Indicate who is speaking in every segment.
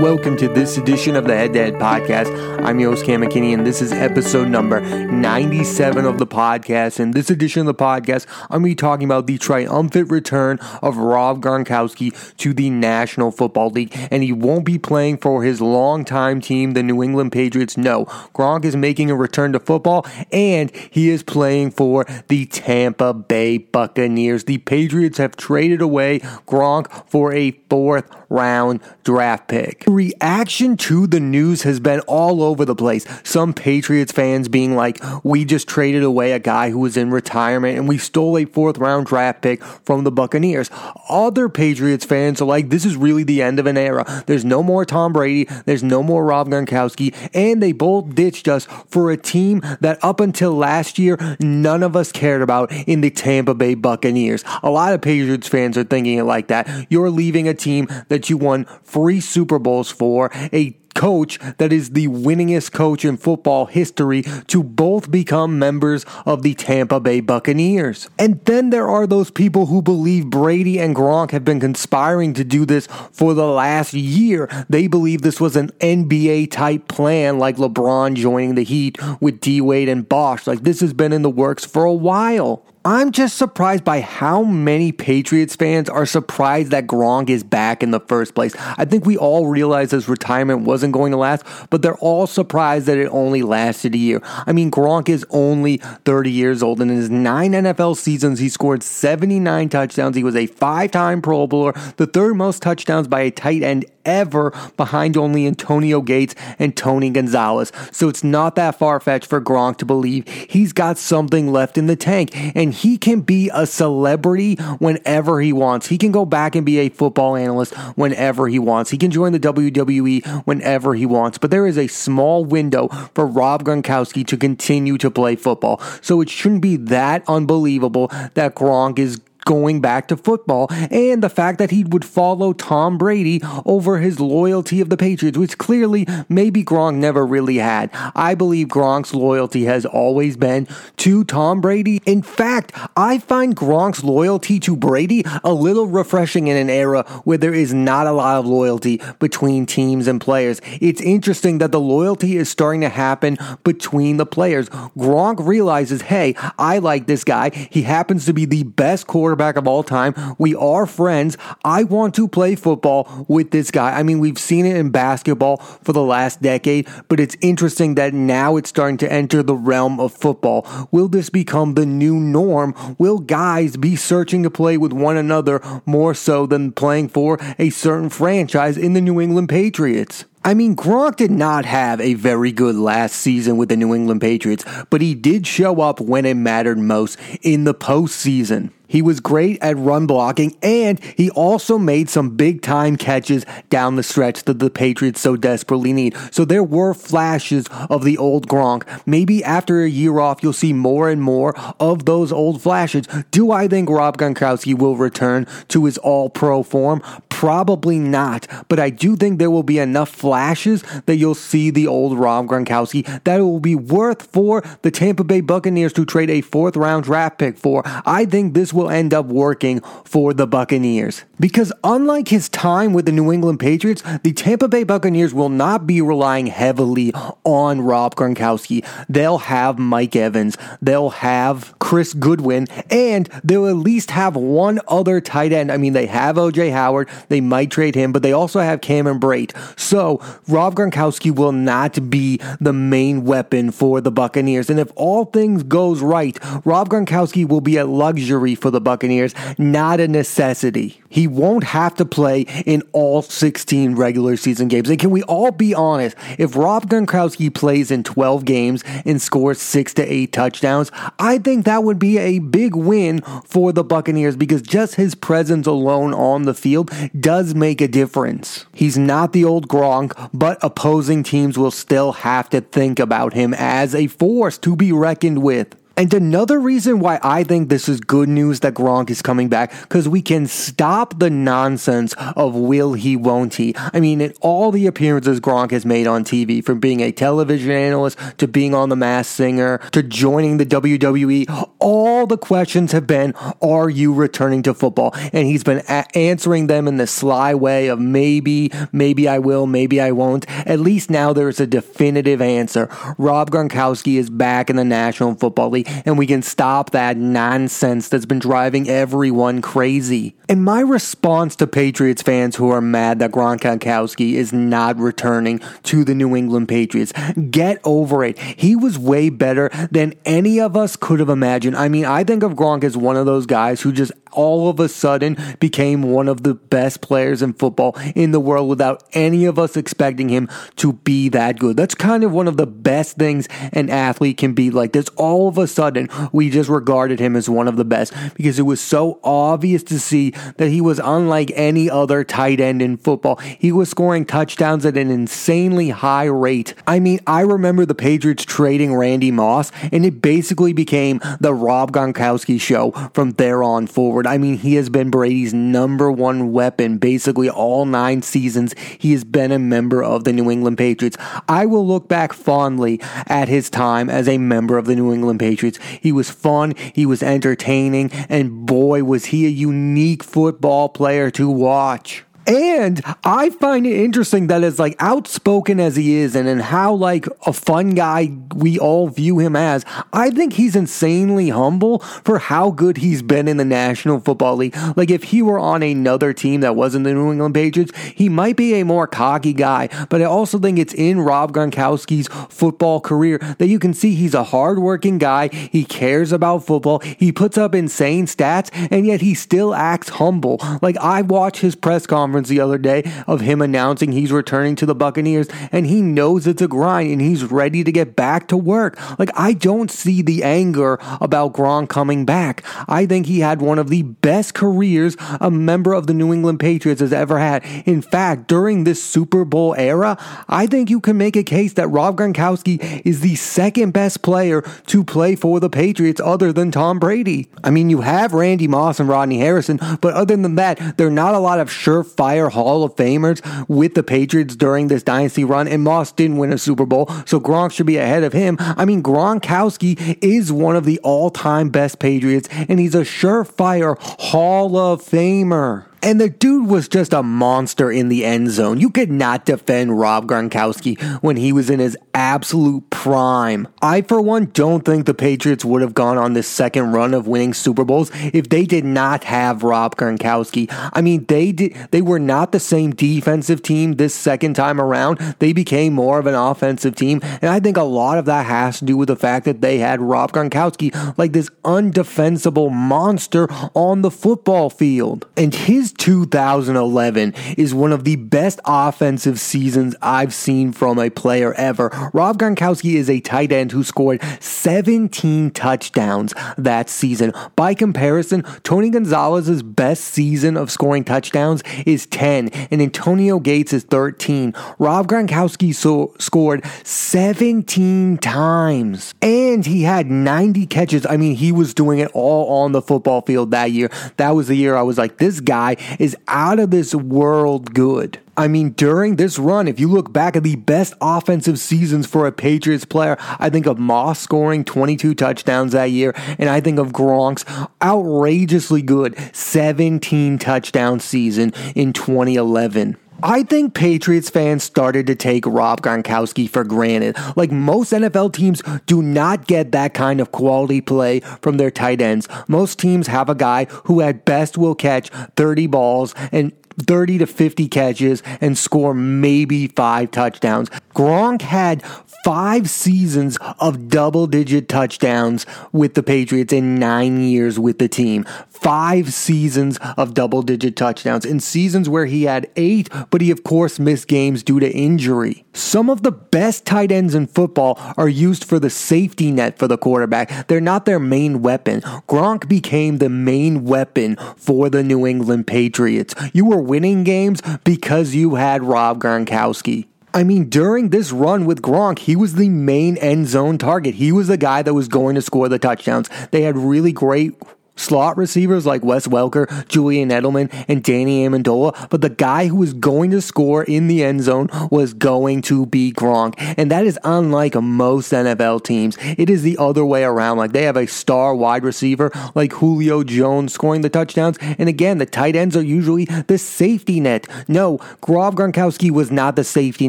Speaker 1: Welcome to this edition of the Head to Head Podcast. I'm your host, Cam McKinney, and this is episode number 97 of the podcast. In this edition of the podcast, I'm going to be talking about the triumphant return of Rob Gronkowski to the National Football League, and he won't be playing for his longtime team, the New England Patriots. No, Gronk is making a return to football, and he is playing for the Tampa Bay Buccaneers. The Patriots have traded away Gronk for a fourth round draft pick. Reaction to the news has been all over the place. Some Patriots fans being like, we just traded away a guy who was in retirement and we stole a fourth round draft pick from the Buccaneers. Other Patriots fans are like, this is really the end of an era. There's no more Tom Brady, there's no more Rob Gronkowski, and they both ditched us for a team that up until last year, none of us cared about in the Tampa Bay Buccaneers. A lot of Patriots fans are thinking it like that. You're leaving a team that you won three Super Bowls for, a coach that is the winningest coach in football history to both become members of the Tampa Bay Buccaneers. And then there are those people who believe Brady and Gronk have been conspiring to do this for the last year. They believe this was an NBA type plan like LeBron joining the Heat with D Wade and Bosh. Like this has been in the works for a while. I'm just surprised by how many Patriots fans are surprised that Gronk is back in the first place. I think we all realized his retirement wasn't going to last, but they're all surprised that it only lasted a year. I mean, Gronk is only 30 years old, and in his nine NFL seasons, he scored 79 touchdowns. He was a five time Pro Bowler, the third most touchdowns by a tight end ever behind only Antonio Gates and Tony Gonzalez. So it's not that far fetched for Gronk to believe he's got something left in the tank and he can be a celebrity whenever he wants. He can go back and be a football analyst whenever he wants. He can join the WWE whenever he wants. But there is a small window for Rob Gronkowski to continue to play football. So it shouldn't be that unbelievable that Gronk is going back to football and the fact that he would follow Tom Brady over his loyalty of the Patriots, which clearly maybe Gronk never really had. I believe Gronk's loyalty has always been to Tom Brady. In fact, I find Gronk's loyalty to Brady a little refreshing in an era where there is not a lot of loyalty between teams and players. It's interesting that the loyalty is starting to happen between the players. Gronk realizes, hey, I like this guy. He happens to be the best quarterback quarterback of all time. We are friends. I want to play football with this guy. I mean, we've seen it in basketball for the last decade, but it's interesting that now it's starting to enter the realm of football. Will this become the new norm? Will guys be searching to play with one another more so than playing for a certain franchise in the New England Patriots? I mean, Gronk did not have a very good last season with the New England Patriots, but he did show up when it mattered most in the postseason. He was great at run blocking, and he also made some big time catches down the stretch that the Patriots so desperately need. So there were flashes of the old Gronk. Maybe after a year off, you'll see more and more of those old flashes. Do I think Rob Gronkowski will return to his all pro form? Probably not, but I do think there will be enough flashes that you'll see the old Rob Gronkowski that it will be worth for the Tampa Bay Buccaneers to trade a fourth round draft pick for. I think this will end up working for the Buccaneers. Because unlike his time with the New England Patriots, the Tampa Bay Buccaneers will not be relying heavily on Rob Gronkowski. They'll have Mike Evans, they'll have Chris Godwin, and they'll at least have one other tight end. I mean, they have OJ Howard, they might trade him, but they also have Cameron Brate. So Rob Gronkowski will not be the main weapon for the Buccaneers. And if all things goes right, Rob Gronkowski will be a luxury for the Buccaneers, not a necessity. He won't have to play in all 16 regular season games. And can we all be honest? If Rob Gronkowski plays in 12 games and scores six to eight touchdowns, I think that would be a big win for the Buccaneers because just his presence alone on the field does make a difference. He's not the old Gronk, but opposing teams will still have to think about him as a force to be reckoned with. And another reason why I think this is good news that Gronk is coming back, because we can stop the nonsense of will he, won't he. I mean, in all the appearances Gronk has made on TV, from being a television analyst to being on The Masked Singer to joining the WWE, all the questions have been, are you returning to football? And he's been a- answering them in the sly way of maybe, maybe I will, maybe I won't. At least now there's a definitive answer. Rob Gronkowski is back in the National Football League and we can stop that nonsense that's been driving everyone crazy. And my response to Patriots fans who are mad that Gronkowski is not returning to the New England Patriots, get over it. He was way better than any of us could have imagined. I mean, I think of Gronk as one of those guys who just all of a sudden became one of the best players in football in the world without any of us expecting him to be that good. That's kind of one of the best things an athlete can be like this. All of a sudden, we just regarded him as one of the best because it was so obvious to see that he was unlike any other tight end in football. He was scoring touchdowns at an insanely high rate. I mean, I remember the Patriots trading Randy Moss, and it basically became the Rob Gronkowski show from there on forward forward. I mean, he has been Brady's number one weapon basically all nine seasons. He has been a member of the New England Patriots. I will look back fondly at his time as a member of the New England Patriots. He was fun, he was entertaining, and boy, was he a unique football player to watch. And I find it interesting that as like outspoken as he is and, and how like a fun guy we all view him as, I think he's insanely humble for how good he's been in the National Football League. Like if he were on another team that wasn't the New England Patriots, he might be a more cocky guy. But I also think it's in Rob Gronkowski's football career that you can see he's a hardworking guy. He cares about football. He puts up insane stats and yet he still acts humble. Like I watch his press conference conference the other day of him announcing he's returning to the Buccaneers and he knows it's a grind and he's ready to get back to work. Like, I don't see the anger about Gronk coming back. I think he had one of the best careers a member of the New England Patriots has ever had. In fact, during this Super Bowl era, I think you can make a case that Rob Gronkowski is the second best player to play for the Patriots other than Tom Brady. I mean, you have Randy Moss and Rodney Harrison, but other than that, there are not a lot of surefire fire Hall of Famers with the Patriots during this dynasty run, and Moss didn't win a Super Bowl, so Gronk should be ahead of him. I mean, Gronkowski is one of the all time best Patriots, and he's a surefire Hall of Famer. And the dude was just a monster in the end zone. You could not defend Rob Gronkowski when he was in his absolute prime. I, for one, don't think the Patriots would have gone on this second run of winning Super Bowls if they did not have Rob Gronkowski. I mean, they did, they were not the same defensive team this second time around. They became more of an offensive team. And I think a lot of that has to do with the fact that they had Rob Gronkowski like this undefensible monster on the football field. And his 2011 is one of the best offensive seasons I've seen from a player ever. Rob Gronkowski is a tight end who scored 17 touchdowns that season. By comparison, Tony Gonzalez's best season of scoring touchdowns is 10, and Antonio Gates is 13. Rob Gronkowski so- scored 17 times, and he had 90 catches. I mean, he was doing it all on the football field that year. That was the year I was like, this guy is out of this world good. I mean, during this run, if you look back at the best offensive seasons for a Patriots player, I think of Moss scoring 22 touchdowns that year, and I think of Gronk's outrageously good 17 touchdown season in 2011. I think Patriots fans started to take Rob Gronkowski for granted. Like most NFL teams do not get that kind of quality play from their tight ends. Most teams have a guy who at best will catch 30 balls and 30 to 50 catches and score maybe five touchdowns. Gronk had five seasons of double digit touchdowns with the Patriots in nine years with the team. Five seasons of double digit touchdowns in seasons where he had eight, but he of course missed games due to injury. Some of the best tight ends in football are used for the safety net for the quarterback. They're not their main weapon. Gronk became the main weapon for the New England Patriots. You were winning games because you had Rob Gronkowski. I mean, during this run with Gronk, he was the main end zone target. He was the guy that was going to score the touchdowns. They had really great slot receivers like Wes Welker, Julian Edelman, and Danny Amendola, but the guy who was going to score in the end zone was going to be Gronk. And that is unlike most NFL teams. It is the other way around. Like they have a star wide receiver like Julio Jones scoring the touchdowns. And again, the tight ends are usually the safety net. No, Rob Gronkowski was not the safety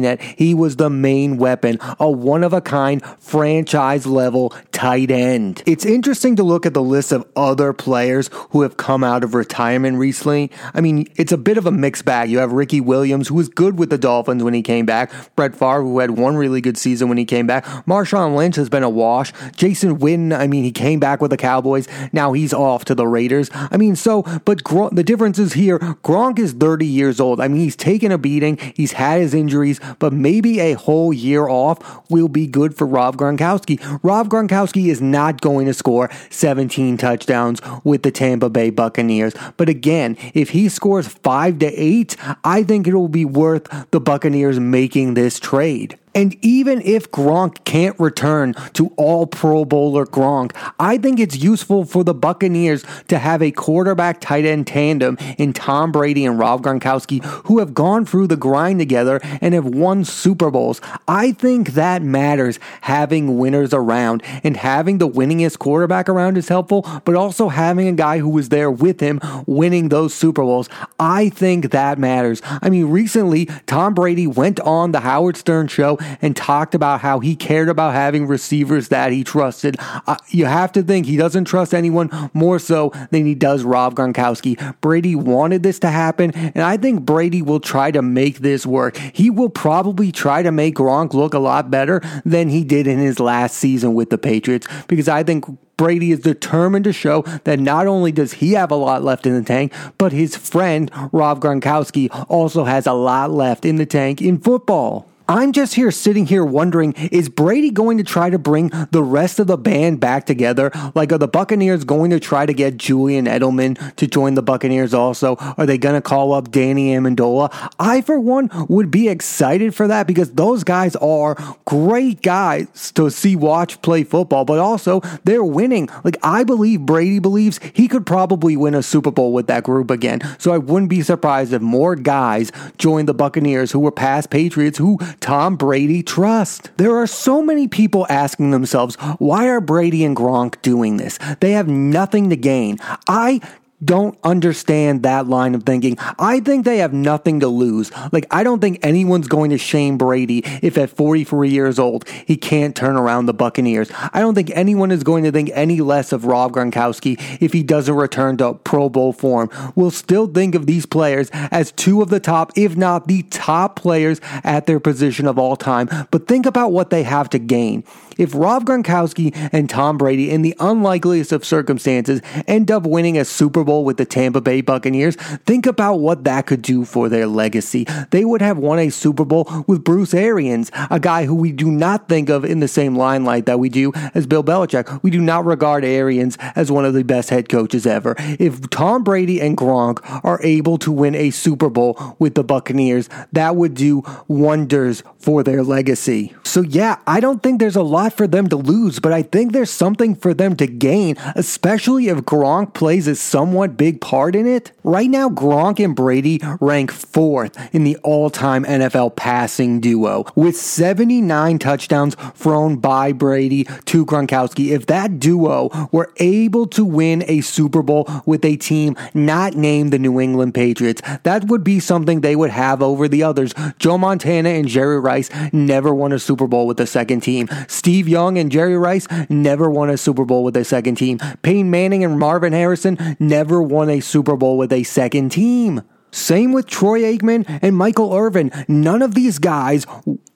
Speaker 1: net. He was the main weapon, a one of a kind franchise level tight end. It's interesting to look at the list of other players who have come out of retirement recently. I mean, it's a bit of a mixed bag. You have Ricky Williams, who was good with the Dolphins when he came back. Brett Favre, who had one really good season when he came back. Marshawn Lynch has been a wash. Jason Witten, I mean, he came back with the Cowboys. Now he's off to the Raiders. I mean, so, but the difference is here. Gronk is 30 years old. I mean, he's taken a beating. He's had his injuries, but maybe a whole year off will be good for Rob Gronkowski. Rob Gronkowski is not going to score 17 touchdowns with the Tampa Bay Buccaneers. But again, if he scores five to eight, I think it will be worth the Buccaneers making this trade. And even if Gronk can't return to all Pro Bowler Gronk, I think it's useful for the Buccaneers to have a quarterback tight end tandem in Tom Brady and Rob Gronkowski who have gone through the grind together and have won Super Bowls. I think that matters having winners around and having the winningest quarterback around is helpful, but also having a guy who was there with him winning those Super Bowls. I think that matters. I mean, recently, Tom Brady went on the Howard Stern show and talked about how he cared about having receivers that he trusted. Uh, you have to think he doesn't trust anyone more so than he does Rob Gronkowski. Brady wanted this to happen, and I think Brady will try to make this work. He will probably try to make Gronk look a lot better than he did in his last season with the Patriots because I think Brady is determined to show that not only does he have a lot left in the tank, but his friend Rob Gronkowski also has a lot left in the tank in football. I'm just here sitting here wondering is Brady going to try to bring the rest of the band back together? Like, are the Buccaneers going to try to get Julian Edelman to join the Buccaneers also? Are they going to call up Danny Amendola? I, for one, would be excited for that because those guys are great guys to see watch play football, but also they're winning. Like, I believe Brady believes he could probably win a Super Bowl with that group again. So I wouldn't be surprised if more guys join the Buccaneers who were past Patriots who Tom Brady trust? There are so many people asking themselves, why are Brady and Gronk doing this? They have nothing to gain. I don't understand that line of thinking. I think they have nothing to lose. Like, I don't think anyone's going to shame Brady if at 43 years old he can't turn around the Buccaneers. I don't think anyone is going to think any less of Rob Gronkowski if he doesn't return to Pro Bowl form. We'll still think of these players as two of the top, if not the top players at their position of all time. But think about what they have to gain. If Rob Gronkowski and Tom Brady, in the unlikeliest of circumstances, end up winning a Super Bowl with the Tampa Bay Buccaneers, think about what that could do for their legacy. They would have won a Super Bowl with Bruce Arians, a guy who we do not think of in the same limelight that we do as Bill Belichick. We do not regard Arians as one of the best head coaches ever. If Tom Brady and Gronk are able to win a Super Bowl with the Buccaneers, that would do wonders for their legacy. So, yeah, I don't think there's a lot for them to lose, but I think there's something for them to gain, especially if Gronk plays a somewhat big part in it. Right now, Gronk and Brady rank fourth in the all time NFL passing duo, with 79 touchdowns thrown by Brady to Gronkowski. If that duo were able to win a Super Bowl with a team not named the New England Patriots, that would be something they would have over the others. Joe Montana and Jerry Rice never won a Super Bowl with the second team. Steve Steve Young and Jerry Rice never won a Super Bowl with a second team. Peyton Manning and Marvin Harrison never won a Super Bowl with a second team. Same with Troy Aikman and Michael Irvin. None of these guys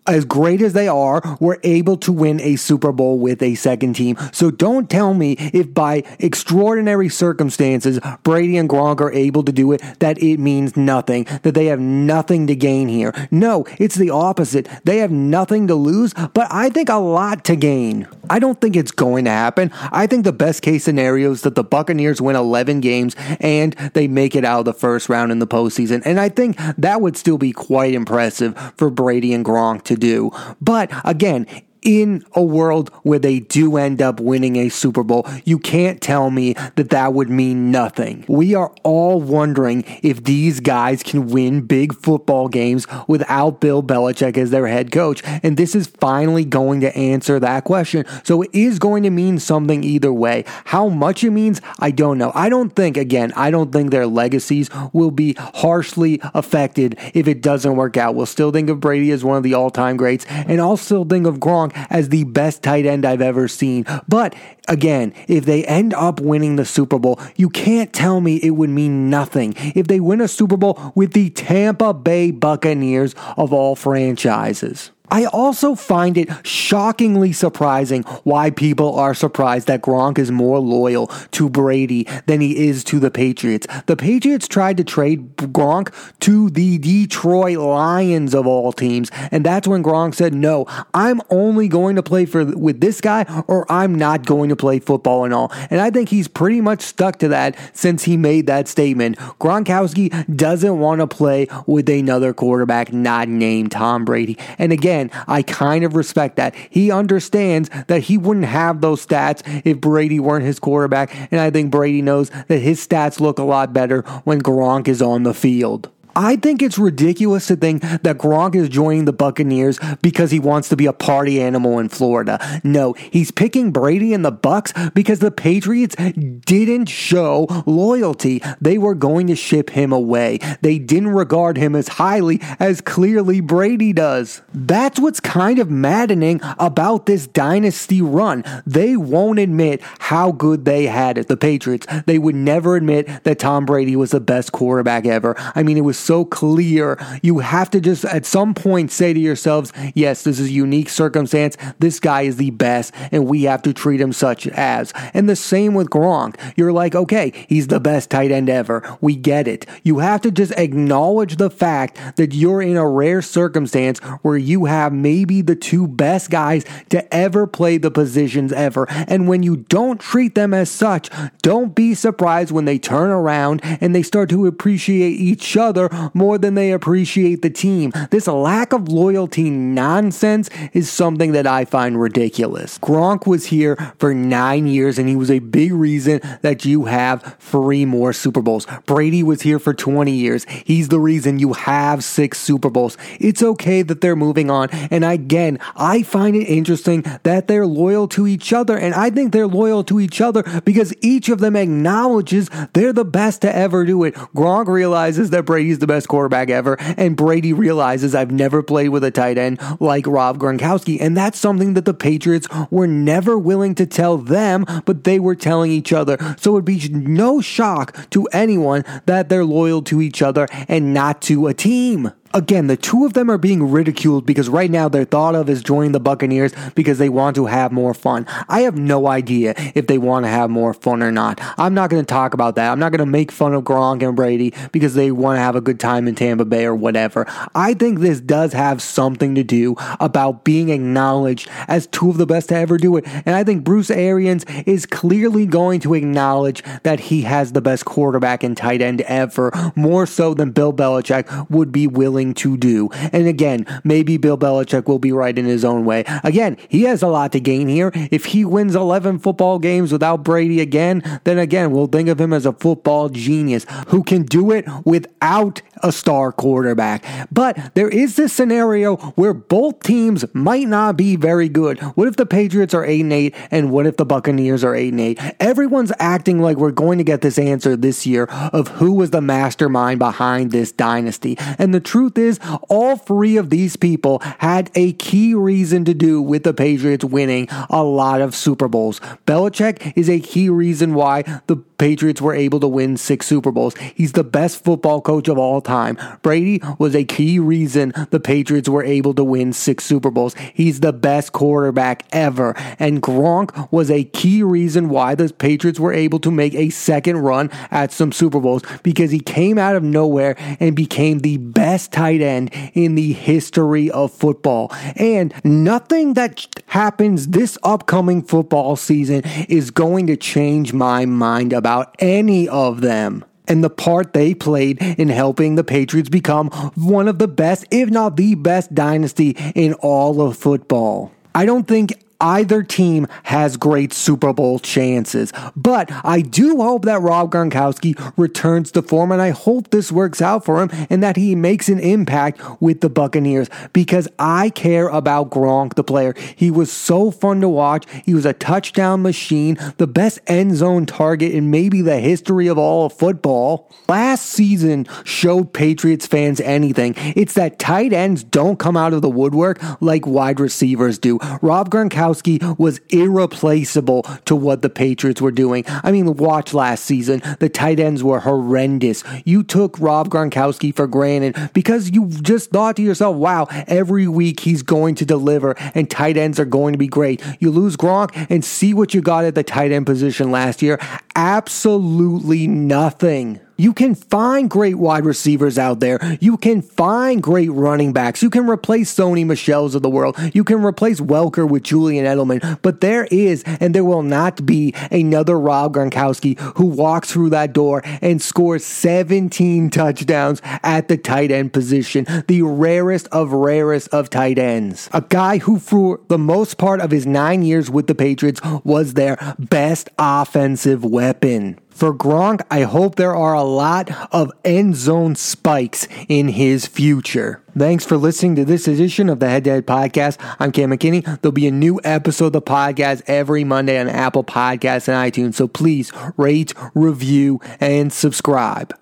Speaker 1: as great as they are, were able to win a Super Bowl with a second team. So don't tell me if by extraordinary circumstances Brady and Gronk are able to do it that it means nothing, that they have nothing to gain here. No, it's the opposite. They have nothing to lose, but I think a lot to gain. I don't think it's going to happen. I think the best case scenario is that the Buccaneers win 11 games and they make it out of the first round in the postseason. And I think that would still be quite impressive for Brady and Gronk to do. But again, in a world where they do end up winning a Super Bowl, you can't tell me that that would mean nothing. We are all wondering if these guys can win big football games without Bill Belichick as their head coach. And this is finally going to answer that question. So it is going to mean something either way. How much it means, I don't know. I don't think, again, I don't think their legacies will be harshly affected if it doesn't work out. We'll still think of Brady as one of the all time greats, and I'll still think of Gronk as the best tight end I've ever seen. But again, if they end up winning the Super Bowl, you can't tell me it would mean nothing. If they win a Super Bowl with the Tampa Bay Buccaneers of all franchises. I also find it shockingly surprising why people are surprised that Gronk is more loyal to Brady than he is to the Patriots. The Patriots tried to trade Gronk to the Detroit Lions of all teams, and that's when Gronk said, "No, I'm only going to play for with this guy or I'm not going to play football and all." And I think he's pretty much stuck to that since he made that statement. Gronkowski doesn't want to play with another quarterback not named Tom Brady. And again, again, I kind of respect that. He understands that he wouldn't have those stats if Brady weren't his quarterback, and I think Brady knows that his stats look a lot better when Gronk is on the field. I think it's ridiculous to think that Gronk is joining the Buccaneers because he wants to be a party animal in Florida. No, he's picking Brady and the Bucks because the Patriots didn't show loyalty. They were going to ship him away. They didn't regard him as highly as clearly Brady does. That's what's kind of maddening about this dynasty run. They won't admit how good they had it, the Patriots. They would never admit that Tom Brady was the best quarterback ever. I mean, it was so clear. You have to just at some point say to yourselves, yes, this is a unique circumstance. This guy is the best, and we have to treat him such as. And the same with Gronk. You're like, okay, he's the best tight end ever. We get it. You have to just acknowledge the fact that you're in a rare circumstance where you have maybe the two best guys to ever play the positions ever. And when you don't treat them as such, don't be surprised when they turn around and they start to appreciate each other more than they appreciate the team. This lack of loyalty nonsense is something that I find ridiculous. Gronk was here for nine years and he was a big reason that you have three more Super Bowls. Brady was here for 20 years. He's the reason you have six Super Bowls. It's okay that they're moving on. And again, I find it interesting that they're loyal to each other. And I think they're loyal to each other because each of them acknowledges they're the best to ever do it. Gronk realizes that Brady's the the best quarterback ever. And Brady realizes I've never played with a tight end like Rob Gronkowski. And that's something that the Patriots were never willing to tell them, but they were telling each other. So it would be no shock to anyone that they're loyal to each other and not to a team. Again, the two of them are being ridiculed because right now they're thought of as joining the Buccaneers because they want to have more fun. I have no idea if they want to have more fun or not. I'm not going to talk about that. I'm not going to make fun of Gronk and Brady because they want to have a good time in Tampa Bay or whatever. I think this does have something to do about being acknowledged as two of the best to ever do it. And I think Bruce Arians is clearly going to acknowledge that he has the best quarterback and tight end ever, more so than Bill Belichick would be willing to do. And again, maybe Bill Belichick will be right in his own way. Again, he has a lot to gain here. If he wins 11 football games without Brady again, then again, we'll think of him as a football genius who can do it without a star quarterback. But there is this scenario where both teams might not be very good. What if the Patriots are 8 and 8 and what if the Buccaneers are 8 and 8? Everyone's acting like we're going to get this answer this year of who was the mastermind behind this dynasty. And the truth truth is, all three of these people had a key reason to do with the Patriots winning a lot of Super Bowls. Belichick is a key reason why the Patriots were able to win six Super Bowls. He's the best football coach of all time. Brady was a key reason the Patriots were able to win six Super Bowls. He's the best quarterback ever. And Gronk was a key reason why the Patriots were able to make a second run at some Super Bowls because he came out of nowhere and became the best tight end in the history of football. And nothing that happens this upcoming football season is going to change my mind about any of them and the part they played in helping the Patriots become one of the best, if not the best dynasty in all of football. I don't think either team has great Super Bowl chances. But I do hope that Rob Gronkowski returns to form, and I hope this works out for him and that he makes an impact with the Buccaneers because I care about Gronk, the player. He was so fun to watch. He was a touchdown machine, the best end zone target in maybe the history of all of football. Last season showed Patriots fans anything. It's that tight ends don't come out of the woodwork like wide receivers do. Rob Gronkowski Gronkowski was irreplaceable to what the Patriots were doing. I mean, watch last season. The tight ends were horrendous. You took Rob Gronkowski for granted because you just thought to yourself, wow, every week he's going to deliver and tight ends are going to be great. You lose Gronk and see what you got at the tight end position last year. Absolutely nothing. You can find great wide receivers out there. You can find great running backs. You can replace Sony Michels of the world. You can replace Welker with Julian Edelman. But there is and there will not be another Rob Gronkowski who walks through that door and scores 17 touchdowns at the tight end position. The rarest of rarest of tight ends. A guy who, for the most part of his nine years with the Patriots, was their best offensive weapon. For Gronk, I hope there are a lot of end zone spikes in his future. Thanks for listening to this edition of the Head to Head Podcast. I'm Cam McKinney. There'll be a new episode of the podcast every Monday on Apple Podcasts and iTunes. So please rate, review, and subscribe.